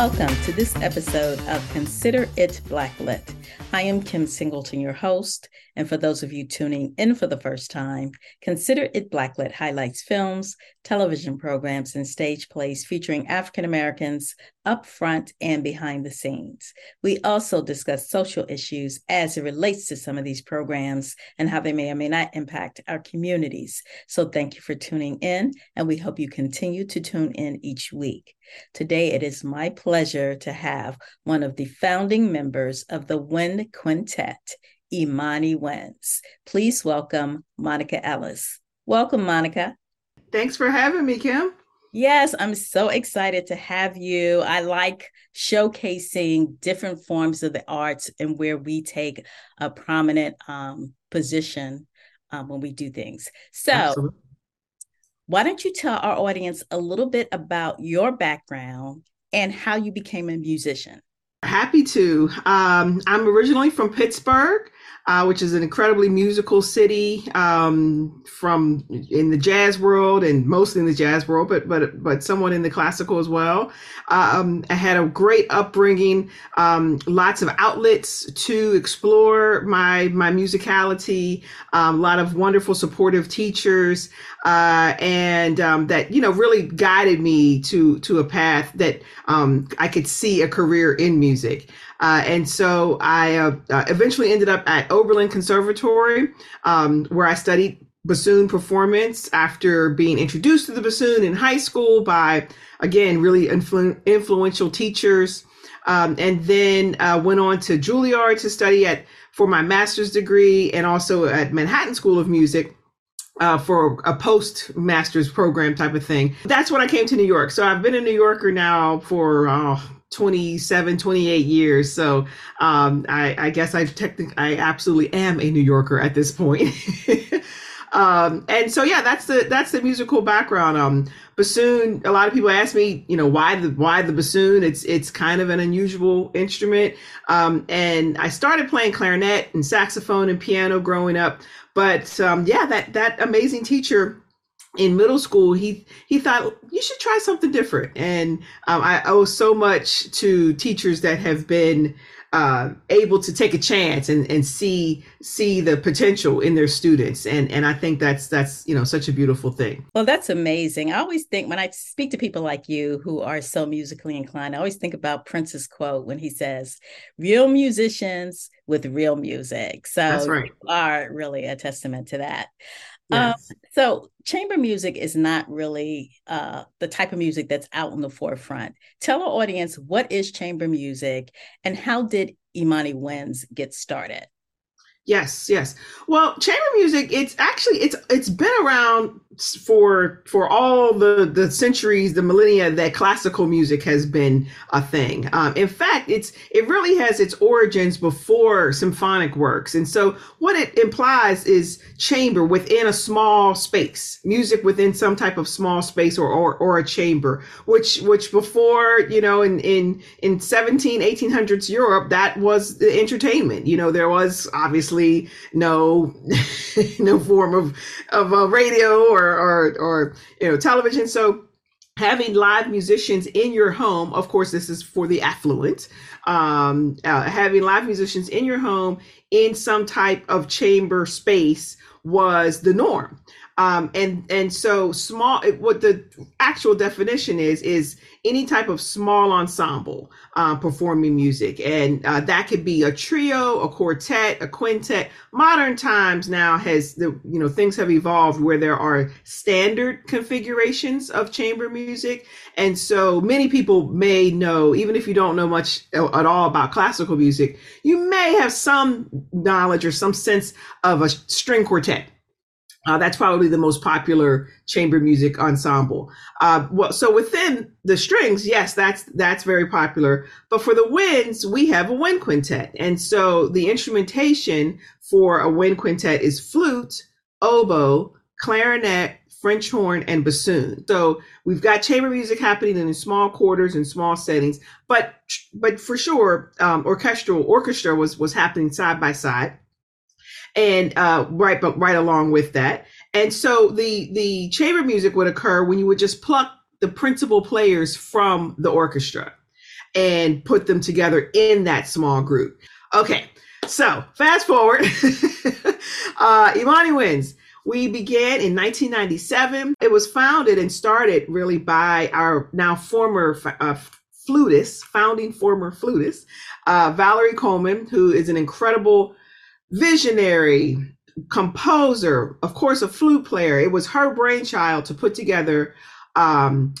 Welcome to this episode of Consider It Blacklit. I am Kim Singleton, your host. And for those of you tuning in for the first time, Consider It Blacklit highlights films, television programs, and stage plays featuring African Americans up front and behind the scenes. We also discuss social issues as it relates to some of these programs and how they may or may not impact our communities. So thank you for tuning in, and we hope you continue to tune in each week. Today, it is my pleasure to have one of the founding members of the Quintet, Imani Winds. Please welcome Monica Ellis. Welcome, Monica. Thanks for having me, Kim. Yes, I'm so excited to have you. I like showcasing different forms of the arts and where we take a prominent um, position um, when we do things. So, Absolutely. why don't you tell our audience a little bit about your background and how you became a musician? Happy to. Um, I'm originally from Pittsburgh uh, which is an incredibly musical city um, from in the jazz world and mostly in the jazz world, but but but somewhat in the classical as well. Um, I had a great upbringing, um, lots of outlets to explore my my musicality, um, a lot of wonderful supportive teachers, uh, and um, that you know really guided me to to a path that um, I could see a career in music. Uh, and so I uh, uh, eventually ended up at Oberlin Conservatory, um, where I studied bassoon performance after being introduced to the bassoon in high school by, again, really influ- influential teachers. Um, and then uh, went on to Juilliard to study at for my master's degree and also at Manhattan School of Music. Uh, for a post master's program type of thing. That's when I came to New York. So I've been a New Yorker now for uh, 27 28 years. So um, I, I, guess I've technically i absolutely am a new yorker at this point. Um, and so yeah that's the that's the musical background. Um, bassoon a lot of people ask me you know why the why the bassoon? It's it's kind of an unusual instrument. Um, and i started playing clarinet and saxophone and piano growing up. But um, yeah that that amazing teacher in middle school, he he thought you should try something different, and um, I owe so much to teachers that have been uh, able to take a chance and, and see see the potential in their students, and and I think that's that's you know such a beautiful thing. Well, that's amazing. I always think when I speak to people like you who are so musically inclined, I always think about Prince's quote when he says, "Real musicians with real music." So that's right. you are really a testament to that. Um, yes. Um, so chamber music is not really uh, the type of music that's out in the forefront. Tell our audience what is chamber music and how did Imani Winds get started? Yes, yes. Well, chamber music, it's actually it's it's been around for for all the the centuries, the millennia that classical music has been a thing. Um, in fact, it's it really has its origins before symphonic works, and so what it implies is chamber within a small space, music within some type of small space or or, or a chamber, which which before you know in in in 17 1800s Europe that was the entertainment. You know, there was obviously no no form of of a radio or or or you know television. So having live musicians in your home, of course, this is for the affluent. Um, uh, having live musicians in your home in some type of chamber space was the norm. Um, and and so small. What the actual definition is is any type of small ensemble uh, performing music. And uh, that could be a trio, a quartet, a quintet. Modern times now has the, you know, things have evolved where there are standard configurations of chamber music. And so many people may know, even if you don't know much at all about classical music, you may have some knowledge or some sense of a string quartet uh, that's probably the most popular chamber music ensemble. Uh, well, so within the strings, yes, that's that's very popular. But for the winds, we have a wind quintet, and so the instrumentation for a wind quintet is flute, oboe, clarinet, French horn, and bassoon. So we've got chamber music happening in small quarters and small settings, but but for sure, um, orchestral orchestra was was happening side by side and uh, right, but right along with that. And so the the chamber music would occur when you would just pluck the principal players from the orchestra. and put them together in that small group. Okay, so fast forward. uh, Imani Winds. We began in 1997. It was founded and started really by our now former uh, flutist, founding former flutist, uh, Valerie Coleman, who is an incredible visionary composer, of course, a flute player. It was her brainchild to put together um,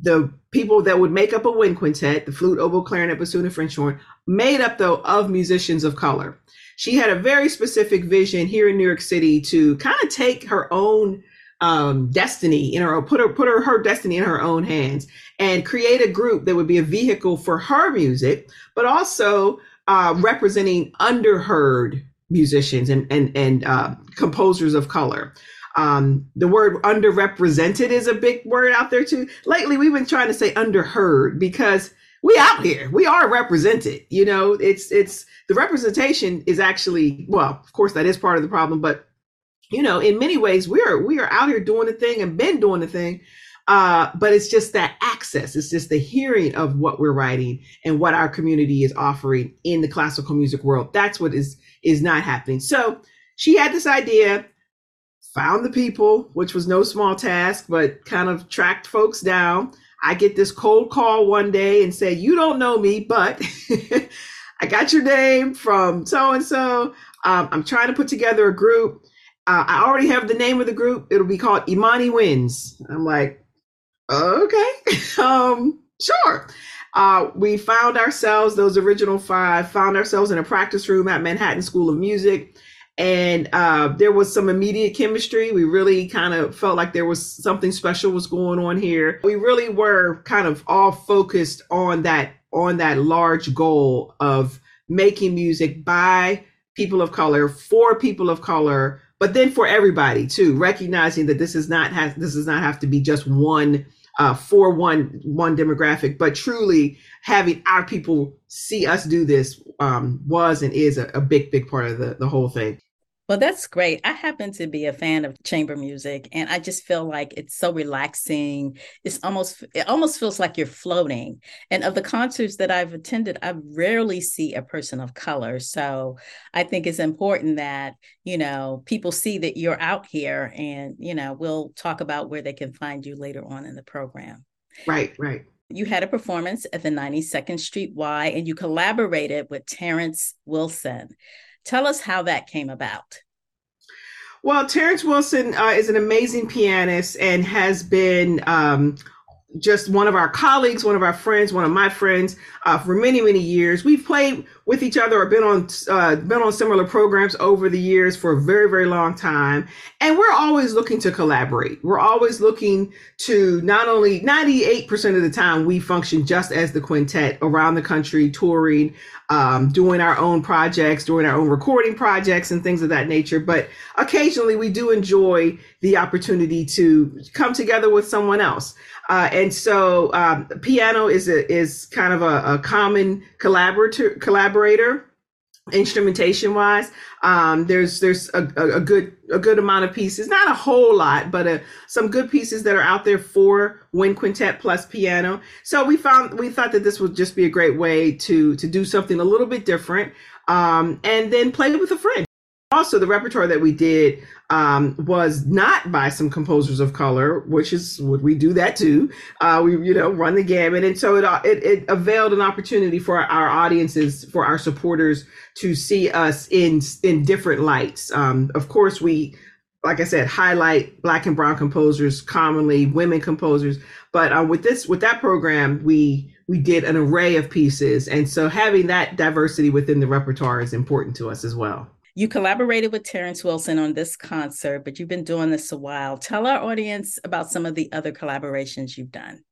the people that would make up a wind quintet, the flute, oboe, clarinet, bassoon, and French horn, made up though of musicians of color. She had a very specific vision here in New York City to kind of take her own um, destiny in her put her put her her destiny in her own hands and create a group that would be a vehicle for her music, but also uh, representing underheard musicians and and and uh, composers of color. Um, the word underrepresented is a big word out there too. Lately, we've been trying to say underheard because we out here, we are represented. You know, it's it's the representation is actually well, of course, that is part of the problem, but you know, in many ways, we are we are out here doing the thing and been doing the thing. Uh, but it's just that access. It's just the hearing of what we're writing and what our community is offering in the classical music world. That's what is is not happening. So she had this idea, found the people, which was no small task, but kind of tracked folks down. I get this cold call one day and say, "You don't know me, but I got your name from so and so. I'm trying to put together a group." uh, I already have the name of the group. It'll be called Imani Winds. I'm like, okay, um, sure. Uh, we found ourselves, those original five, found ourselves in a practice room at Manhattan School of Music. And uh, there was some immediate chemistry. We really kind of felt like there was something special was going on here. We really were kind of all focused on that on that large goal of making music by people of color for people of color but then for everybody too, recognizing that this is not has this does not have to be just one uh, for one one demographic, but truly having our people see us do this um, was and is a, a big big part of the the whole thing. Well, that's great. I happen to be a fan of chamber music and I just feel like it's so relaxing. It's almost it almost feels like you're floating. And of the concerts that I've attended, I rarely see a person of color. So, I think it's important that, you know, people see that you're out here and, you know, we'll talk about where they can find you later on in the program. Right, right. You had a performance at the 92nd Street Y and you collaborated with Terrence Wilson. Tell us how that came about. Well, Terrence Wilson uh, is an amazing pianist and has been um, just one of our colleagues, one of our friends, one of my friends uh, for many, many years. We've played with each other or been on uh, been on similar programs over the years for a very, very long time, and we're always looking to collaborate. We're always looking to not only 98% of the time we function just as the quintet around the country touring um, doing our own projects, doing our own recording projects, and things of that nature. But occasionally, we do enjoy the opportunity to come together with someone else. Uh, and so, um, piano is a, is kind of a, a common collaborator collaborator instrumentation wise um there's there's a, a, good a good amount of pieces not a whole lot but a, uh, some good pieces that are out there for wind quintet plus piano. So we found we thought that this would just be a great way to to do something a little bit different um and then play with a friend also the repertoire that we did um, was not by some composers of color, which is would we do that too? Uh, we you know run the gamut, and so it, it it availed an opportunity for our audiences, for our supporters to see us in in different lights. Um, of course, we like I said, highlight black and brown composers, commonly women composers. But uh, with this, with that program, we we did an array of pieces, and so having that diversity within the repertoire is important to us as well. You collaborated with Terrence Wilson on this concert, but you've been doing this a while. Tell our audience about some of the other collaborations you've done.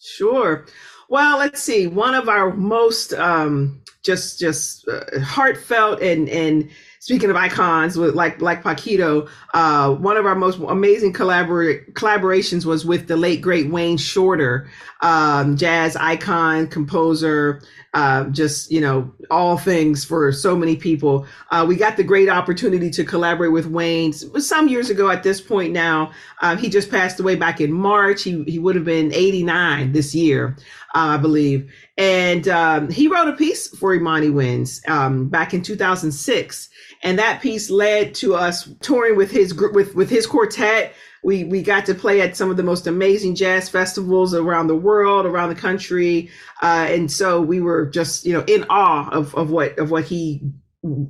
Sure. Well, let's see. One of our most um, just just uh, heartfelt and and speaking of icons with like like Paquito, uh, one of our most amazing collabor- collaborations was with the late great Wayne Shorter, um, jazz icon, composer, uh, just you know all things for so many people. Uh, we got the great opportunity to collaborate with Wayne some years ago. At this point now, uh, he just passed away back in March. He he would have been 89 this year, uh, I believe. And um, he wrote a piece for Imani Winds um, back in 2006, and that piece led to us touring with his group with with his quartet. We we got to play at some of the most amazing jazz festivals around the world, around the country, uh, and so we were just you know in awe of of what of what he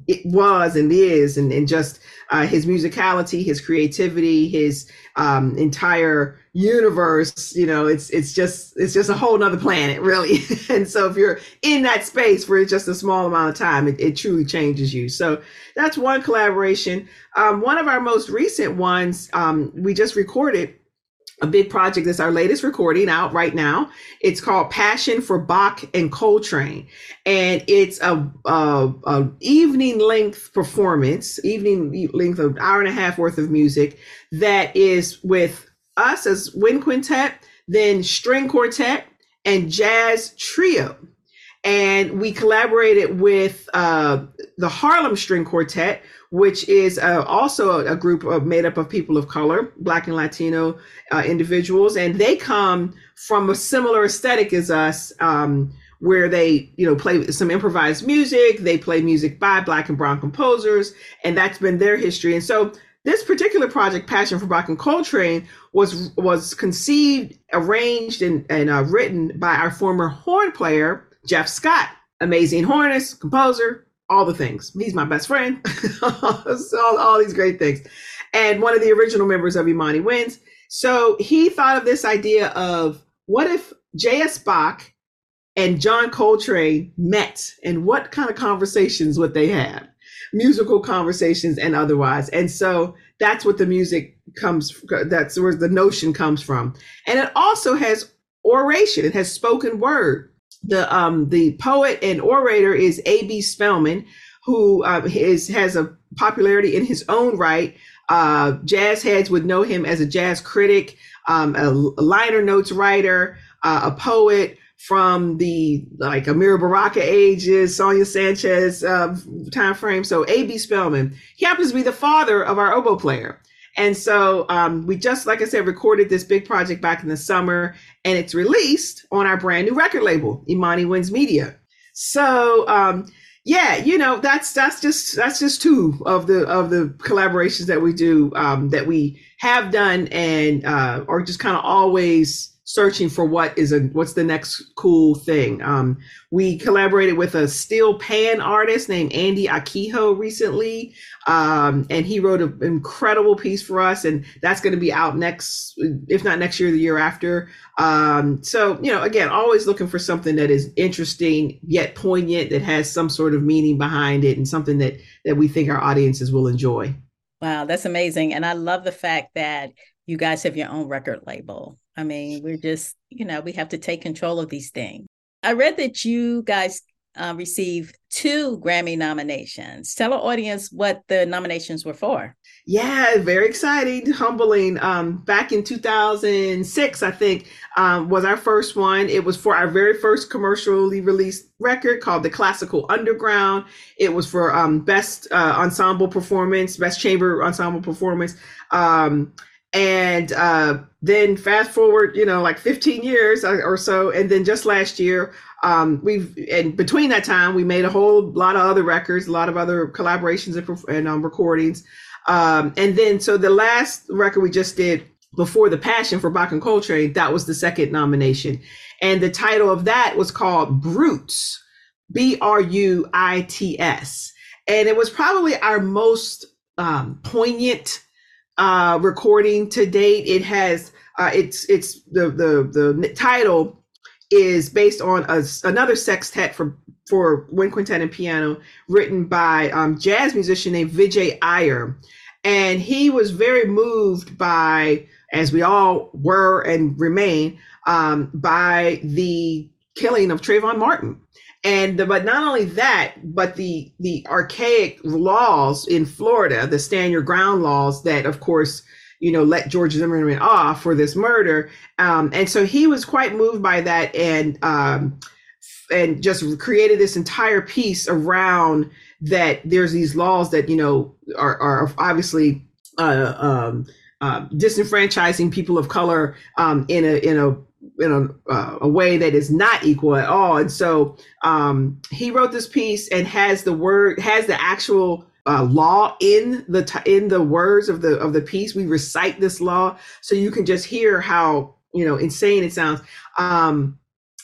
it was and is and, and just uh, his musicality his creativity his um, entire universe you know it's it's just it's just a whole nother planet really. And so if you're in that space for just a small amount of time it, it truly changes you. So that's one collaboration. Um, one of our most recent ones um, we just recorded a big project. That's our latest recording out right now. It's called Passion for Bach and Coltrane, and it's a, a, a evening length performance, evening length of hour and a half worth of music that is with us as wind quintet, then string quartet and jazz trio. And we collaborated with uh, the Harlem String Quartet, which is uh, also a group of, made up of people of color, Black and Latino uh, individuals, and they come from a similar aesthetic as us, um, where they, you know, play some improvised music. They play music by Black and Brown composers, and that's been their history. And so, this particular project, Passion for Bach and Coltrane, was was conceived, arranged, and, and uh, written by our former horn player Jeff Scott, amazing hornist, composer, all the things. He's my best friend. all, all these great things. And one of the original members of Imani Winds. So he thought of this idea of what if J.S. Bach and John Coltrane met and what kind of conversations would they have? Musical conversations and otherwise. And so that's what the music comes, that's where the notion comes from. And it also has oration, it has spoken word the um the poet and orator is A.B. Spellman, who uh, is has a popularity in his own right. Uh, jazz heads would know him as a jazz critic, um, a, liner notes writer, uh, a poet from the like Amiri Baraka ages, Sonia Sanchez uh, time frame. So A.B. Spellman, he happens to be the father of our oboe player. And so um, we just, like I said, recorded this big project back in the summer, and it's released on our brand new record label, Imani Winds Media. So um, yeah, you know that's that's just that's just two of the of the collaborations that we do um, that we have done and uh, are just kind of always searching for what is a what's the next cool thing. Um, we collaborated with a steel pan artist named Andy Akiho recently, um, and he wrote an incredible piece for us, and that's going to be out next, if not next year, the year after. Um, so you know, again, always looking for something that is interesting yet poignant, that has some sort of meaning behind it, and something that that we think our audiences will enjoy. Wow, that's amazing, and I love the fact that you guys have your own record label. I mean, we're just, you know, we have to take control of these things. I read that you guys uh, received two Grammy nominations. Tell our audience what the nominations were for. Yeah, very exciting, humbling. Um, back in 2006, I think, um, was our first one. It was for our very first commercially released record called The Classical Underground. It was for um, Best uh, Ensemble Performance, Best Chamber Ensemble Performance. Um, and uh, then fast forward, you know, like 15 years or so, and then just last year, um, we've and between that time, we made a whole lot of other records, a lot of other collaborations and, and um, recordings, um, and then so the last record we just did before the Passion for Bach and Coltrane, that was the second nomination, and the title of that was called Bruits, B R U I T S, and it was probably our most um, poignant uh, recording to date. It has uh, it's it's the the the title is based on a, another sextet for for wind quintet and piano written by um, jazz musician named Vijay Iyer, and he was very moved by, as we all were and remain, um, by the killing of Trayvon Martin and the, but not only that but the the archaic laws in florida the stand your ground laws that of course you know let george zimmerman off for this murder. Um, and so he was quite moved by that and um, and just created this entire piece around that there's these laws that you know are, are obviously uh, um, uh, disenfranchising people of color um, in a in a in a, uh, a way that is not equal at all. And so um, he wrote this piece and has the word has the actual uh, law in the t- in the words of the of the piece. We recite this law so you can just hear how you know insane it sounds. Um,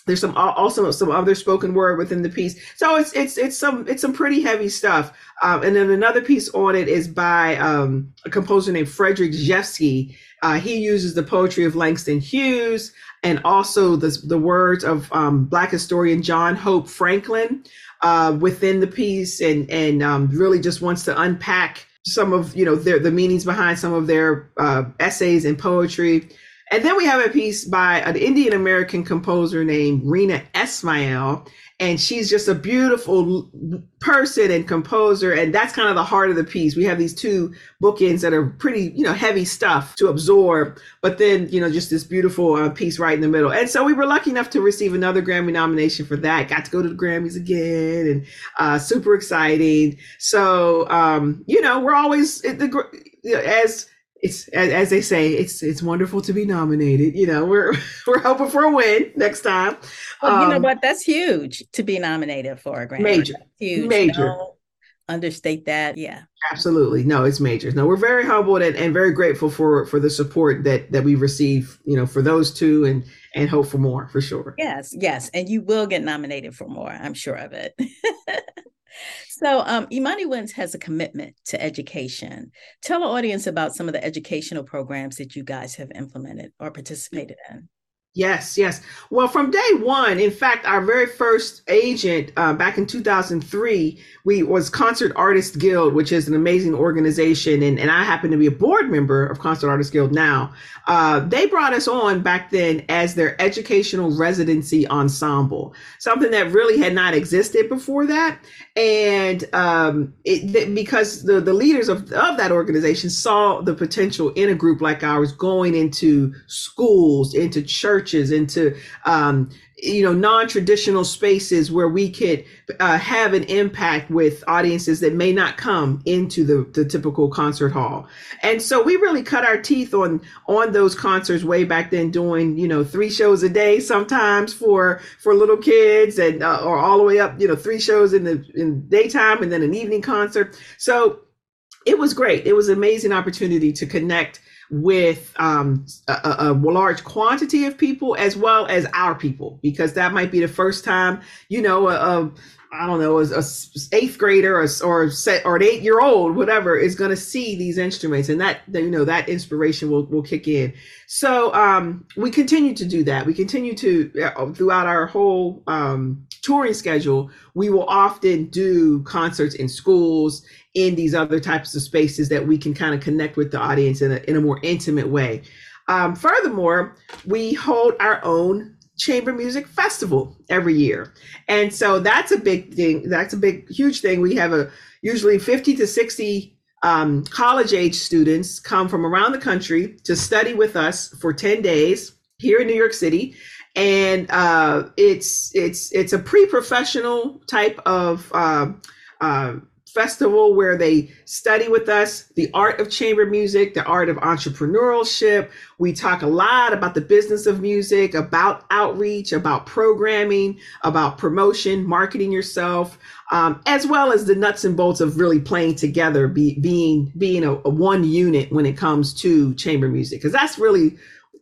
there's some also some other spoken word within the piece, so it's it's it's some it's some pretty heavy stuff. Um, and then another piece on it is by um, a composer named Frederick Rzewski. Uh, he uses the poetry of Langston Hughes and also the the words of um, Black historian John Hope Franklin uh, within the piece, and and um, really just wants to unpack some of you know their the meanings behind some of their uh, essays and poetry. And then we have a piece by an Indian American composer named Reena Esmail, and she's just a beautiful person and composer. And that's kind of the heart of the piece. We have these two bookends that are pretty you know heavy stuff to absorb but then you know just this beautiful uh, piece right in the middle. And so we were lucky enough to receive another grammy nomination for that. Got to go to the grammys again and uh, super exciting. So um, you know we're always the as it's as they say, it's it's wonderful to be nominated. You know, we're we're hoping for a win next time. Well, um, you know um, what? That's huge to be nominated for a Grammy. Major, huge. Major. Don't understate that. Yeah. Absolutely. No, it's major. No, we're very humbled and, and very grateful for for the support that that we receive. You know, for those two and and hope for more for sure. Yes, yes, and you will get nominated for more. I'm sure of it. So, um, Imani Winds has a commitment to education. Tell the audience about some of the educational programs that you guys have implemented or participated in. Yes, yes. Well, from day one, in fact, our very first agent uh, back in 2003, we was Concert Artist Guild, which is an amazing organization, and, and I happen to be a board member of Concert Artist Guild now. Uh, they brought us on back then as their educational residency ensemble, something that really had not existed before that, and um, it, because the the leaders of of that organization saw the potential in a group like ours going into schools, into churches churches, into um, you know non-traditional spaces where we could uh, have an impact with audiences that may not come into the, the typical concert hall. And so we really cut our teeth on on those concerts way back then doing you know three shows a day sometimes for for little kids and uh, or all the way up you know three shows in the in daytime and then an evening concert. So it was great. It was an amazing opportunity to connect with um, a, a, large quantity of people as well as our people, because that might be the first time, you know, a, a I don't know, a, a eighth grader or or, or an eight year old, whatever, is going to see these instruments, and that you know that inspiration will will kick in. So um, we continue to do that. We continue to uh, throughout our whole um, touring schedule. We will often do concerts in schools in these other types of spaces that we can kind of connect with the audience in a, in a more intimate way. Um, furthermore, we hold our own chamber music festival every year. And so that's a big thing. That's a big, huge thing. We have a usually 50 to 60 um, college age students come from around the country to study with us for 10 days here in New York City. And uh, it's it's it's a pre-professional type of uh, uh, festival where they study with us the art of chamber music, the art of entrepreneurship. We talk a lot about the business of music, about outreach, about programming, about promotion, marketing yourself, um, as well as the nuts and bolts of really playing together, be, being being a, a one unit when it comes to chamber music, because that's really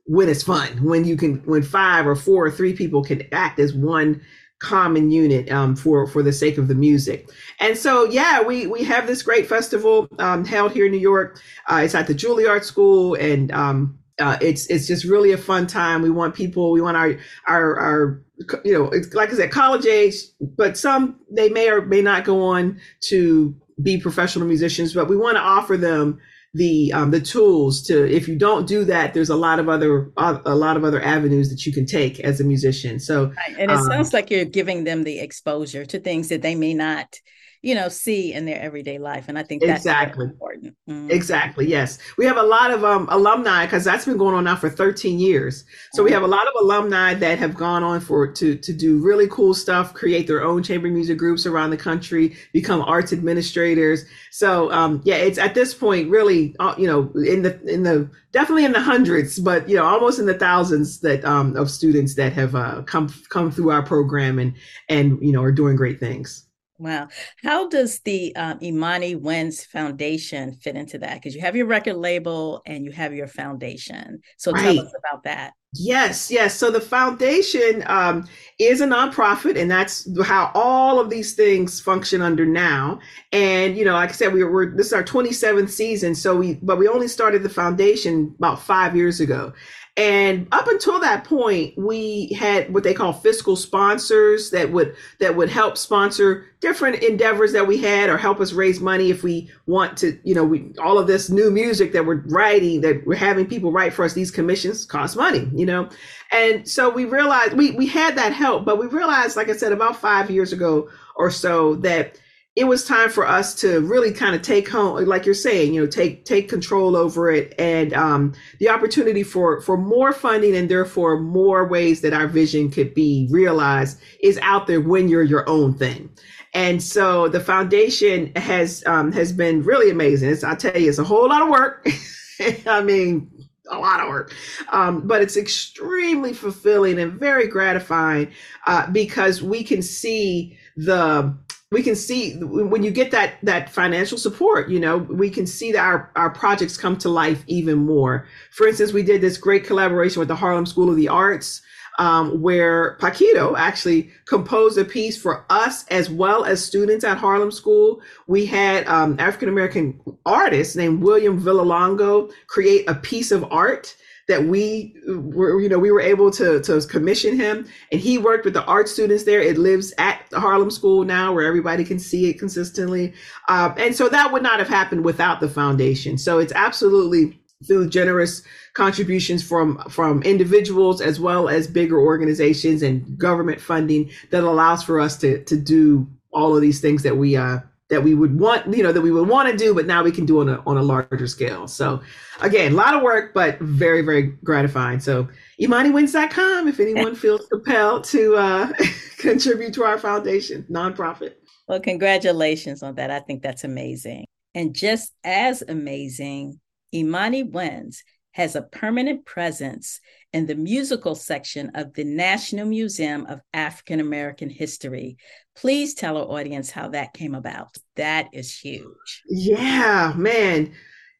when it's fun when you can when five or four or three people can act as one common unit um, for for the sake of the music. And so, yeah, we we have this great festival um, held here in New York. Uh, it's at the Juilliard School, and um, uh, it's it's just really a fun time. We want people, we want our our our you know, it's like I said, college age, but some they may or may not go on to be professional musicians, but we want to offer them the um, the tools to if you don't do that there's a lot of other uh, a lot of other avenues that you can take as a musician so right. and it um, sounds like you're giving them the exposure to things that they may not you know see in their everyday life and i think that's exactly. important. Mm-hmm. exactly yes. We have a lot of um, alumni because that's been going on now for 13 years. So we have a lot of alumni that have gone on for to to do really cool stuff create their own chamber music groups around the country become arts administrators. So um, yeah it's at this point really uh, you know in the in the definitely in the hundreds but you know almost in the thousands that um, of students that have uh, come come through our program and and you know are doing great things Wow. How does the um, Imani Winds Foundation fit into that? Because you have your record label and you have your foundation. So right. tell us about that. Yes, yes. So the foundation um, is a nonprofit, and that's how all of these things function under now. And you know, like I said, we were this is our 27th season. So we, but we only started the foundation about five years ago, and up until that point we had what they call fiscal sponsors that would that would help sponsor different endeavors that we had or help us raise money if we want to you know we all of this new music that we're writing that we're having people write for us these commissions cost money you know? And so we realized we we had that help but we realized like i said about five years ago or so that it was time for us to really kind of take home like you're saying you know take take control over it and um, the opportunity for for more funding and therefore more ways that our vision could be realized is out there when you're your own thing. And so the foundation has um, has been really amazing. It's, i tell you it's a whole lot of work. I mean a lot of work, um, but it's extremely fulfilling and very gratifying uh, because we can see the we can see when you get that that financial support you know we can see that our, our projects come to life even more. For instance we did this great collaboration with the harlem school of the arts um, where paquito actually composed a piece for us as well as students at harlem school. We had um, african american artist named william villalongo create a piece of art that we were, you know, we were able to, to commission him and he worked with the art students there. It lives at the Harlem School now where everybody can see it consistently. Um, and so that would not have happened without the foundation. So it's absolutely through generous contributions from from individuals as well as bigger organizations and government funding that allows for us to to do all of these things that we uh that we would want, you know, that we would want to do, but now we can do on a on a larger scale. So again, a lot of work, but very, very gratifying. So ImaniWinds.com if anyone feels compelled to uh, contribute to our foundation, nonprofit. Well, congratulations on that. I think that's amazing. And just as amazing, Imani Winds has a permanent presence in the musical section of the National Museum of African American History. Please tell our audience how that came about. That is huge. Yeah, man.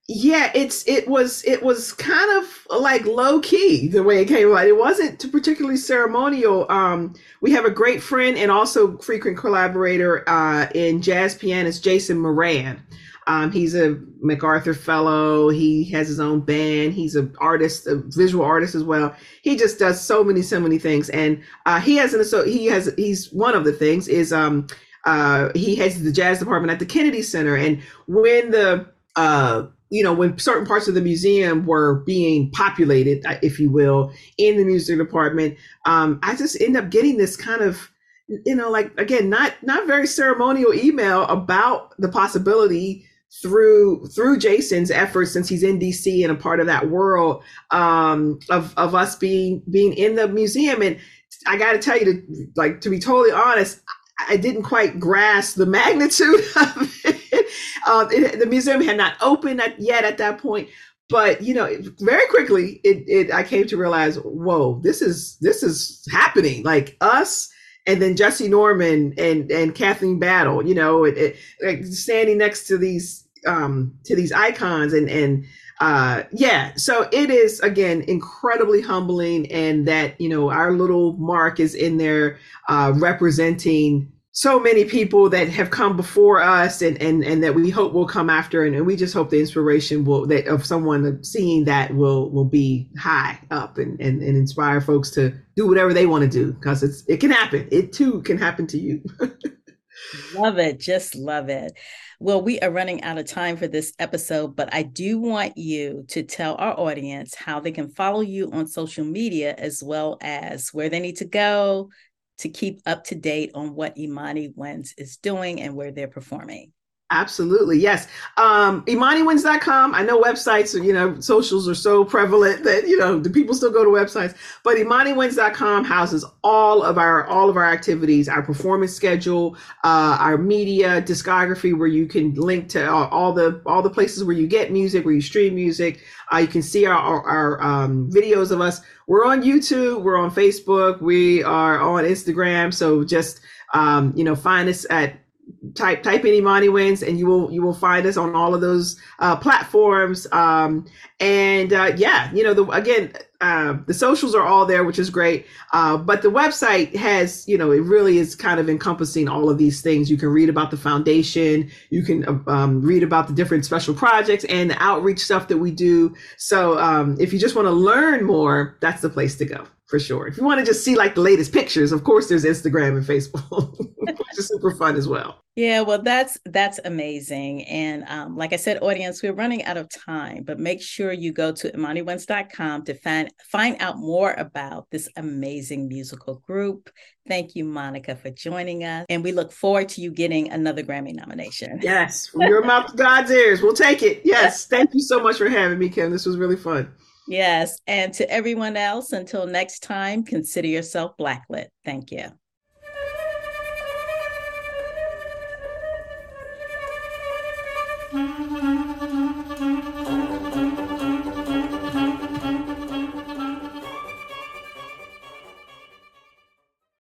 Yeah, it's it was it was kind of like low key the way it came about. It wasn't particularly ceremonial. Um, we have a great friend and also frequent collaborator uh, in jazz pianist Jason Moran. Um, he's a MacArthur Fellow. He has his own band. He's an artist, a visual artist as well. He just does so many, so many things. And uh, he has an so he has he's one of the things is um uh he has the jazz department at the Kennedy Center. And when the uh you know when certain parts of the museum were being populated, uh, if you will, in the music department, um, I just end up getting this kind of you know like again not not very ceremonial email about the possibility through through Jason's efforts since he's in DC and a part of that world um, of of us being being in the museum. And I got to tell you to like to be totally honest, I didn't quite grasp the magnitude of it. Uh, it the museum had not opened yet at that point. But you know, very quickly, it, it I came to realize, whoa, this is this is happening. Like us and then Jessye Norman and and Kathleen Battle, you know, it, it, like standing next to these um to these icons and and uh yeah so it is again incredibly humbling and that you know our little mark is in there uh representing so many people that have come before us and and and that we hope will come after and, and we just hope the inspiration will that of someone seeing that will will be high up and and, and inspire folks to do whatever they want to do because it's it can happen. It too can happen to you. Love it. Just love it. Well we are running out of time for this episode but i do want you to tell our audience how they can follow you on social media as well as where they need to go to keep up to date on what Imani Winds is doing and where they're performing? Absolutely. Yes. Um, ImaniWinds.com. I know websites, you know, socials are so prevalent that, you know, the people still go to websites, but ImaniWinds.com houses all of our, all of our activities, our performance schedule, uh, our media discography, where you can link to all, all, the, all the places where you get music, where you stream music. Uh, you can see our, our, our um, videos of us. We're on YouTube. We're on Facebook. We are on Instagram. So just, um, you know, find us at type type in Imani Winds, and you will you will find us on all of those uh, platforms. Um, and uh, yeah, you know the again uh, the socials are all there, which is great. Uh, but the website has you know it really is kind of encompassing all of these things. You can read about the foundation, you can uh, um, read about the different special projects and the outreach stuff that we do. So um, if you just want to learn more, that's the place to go for sure. If you want to just see like the latest pictures, of course, there's Instagram and Facebook, which is super fun as well. Yeah, well, that's that's amazing. And um, like I said, audience, we're running out of time, but make sure you go to imaniwinds.com to find find out more about this amazing musical group. Thank you, Monica, for joining us, and we look forward to you getting another Grammy nomination. Yes, from your mouth to God's ears, we'll take it. Yes, thank you so much for having me, Kim. This was really fun. Yes. And to everyone else, until next time, consider yourself blacklit. Thank you.